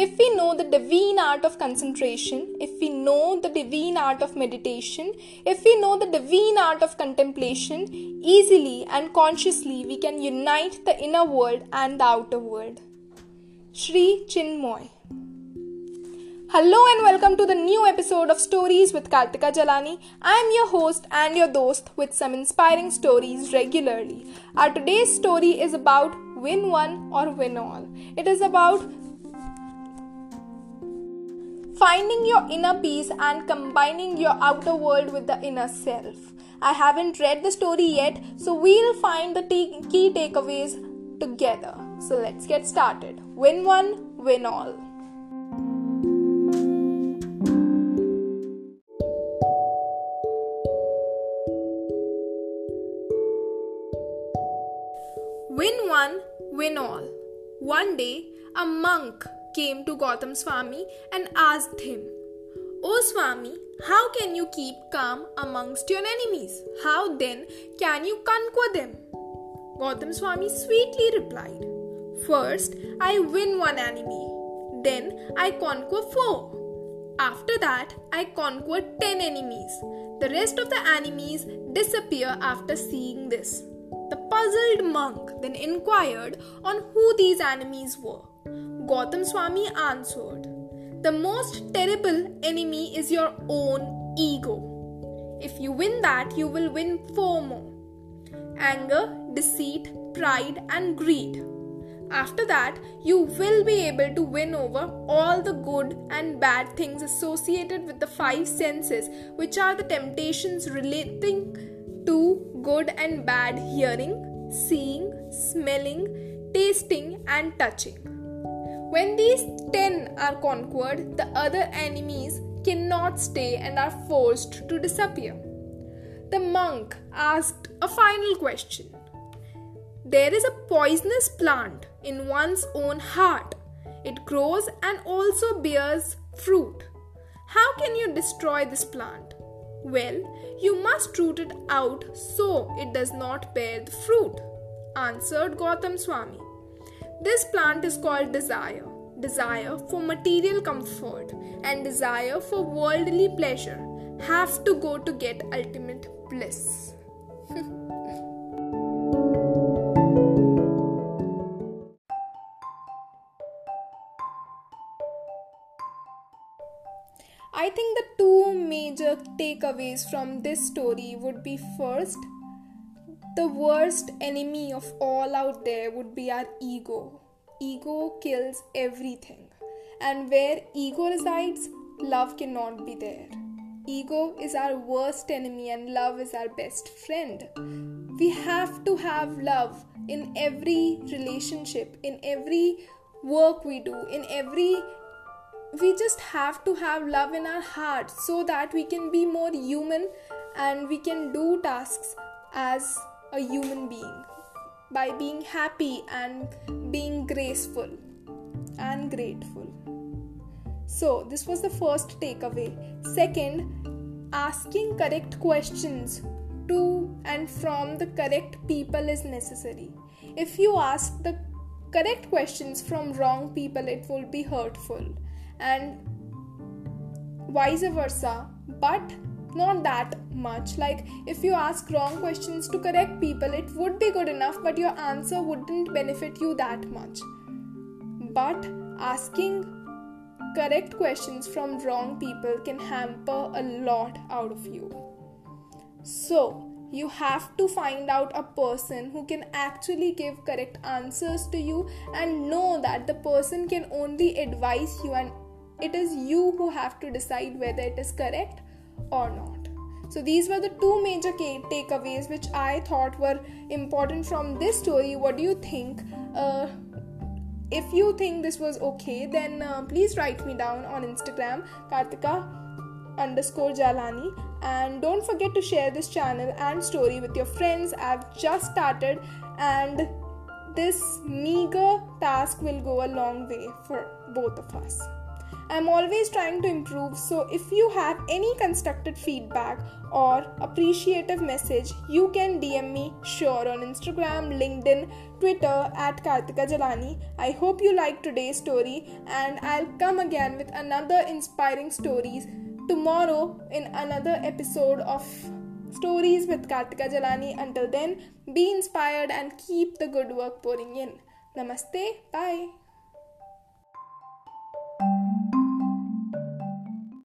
If we know the divine art of concentration, if we know the divine art of meditation, if we know the divine art of contemplation, easily and consciously we can unite the inner world and the outer world. Sri Chinmoy. Hello and welcome to the new episode of Stories with Kartika Jalani. I am your host and your dost with some inspiring stories regularly. Our today's story is about win one or win all. It is about finding your inner peace and combining your outer world with the inner self. I haven't read the story yet, so we'll find the t- key takeaways together. So let's get started. Win one, win all. Win one, win all. One day, a monk came to Gautam Swami and asked him, O Swami, how can you keep calm amongst your enemies? How then can you conquer them? Gautam Swami sweetly replied, First, I win one enemy, then I conquer four. After that, I conquer ten enemies. The rest of the enemies disappear after seeing this. The puzzled monk then inquired on who these enemies were. Gautam Swami answered, The most terrible enemy is your own ego. If you win that, you will win four more anger, deceit, pride, and greed. After that, you will be able to win over all the good and bad things associated with the five senses, which are the temptations relating to good and bad hearing, seeing, smelling, tasting, and touching. When these 10 are conquered, the other enemies cannot stay and are forced to disappear. The monk asked a final question. There is a poisonous plant in one's own heart. It grows and also bears fruit. How can you destroy this plant? Well, you must root it out so it does not bear the fruit, answered Gautam Swami. This plant is called desire desire for material comfort and desire for worldly pleasure have to go to get ultimate bliss. I think the two major takeaways from this story would be first, the worst enemy of all out there would be our ego. Ego kills everything. And where ego resides, love cannot be there. Ego is our worst enemy, and love is our best friend. We have to have love in every relationship, in every work we do, in every we just have to have love in our heart so that we can be more human and we can do tasks as a human being by being happy and being graceful and grateful. So, this was the first takeaway. Second, asking correct questions to and from the correct people is necessary. If you ask the correct questions from wrong people, it will be hurtful, and vice versa. But not that much. Like if you ask wrong questions to correct people it would be good enough but your answer wouldn't benefit you that much. But asking correct questions from wrong people can hamper a lot out of you. So you have to find out a person who can actually give correct answers to you and know that the person can only advise you and it is you who have to decide whether it is correct or not. So, these were the two major takeaways which I thought were important from this story. What do you think? Uh, if you think this was okay, then uh, please write me down on Instagram, Kartika underscore Jalani. And don't forget to share this channel and story with your friends. I've just started, and this meager task will go a long way for both of us. I'm always trying to improve, so if you have any constructive feedback or appreciative message, you can DM me sure on Instagram, LinkedIn, Twitter at Kartika Jalani. I hope you liked today's story, and I'll come again with another inspiring stories tomorrow in another episode of Stories with Kartika Jalani. Until then, be inspired and keep the good work pouring in. Namaste. Bye.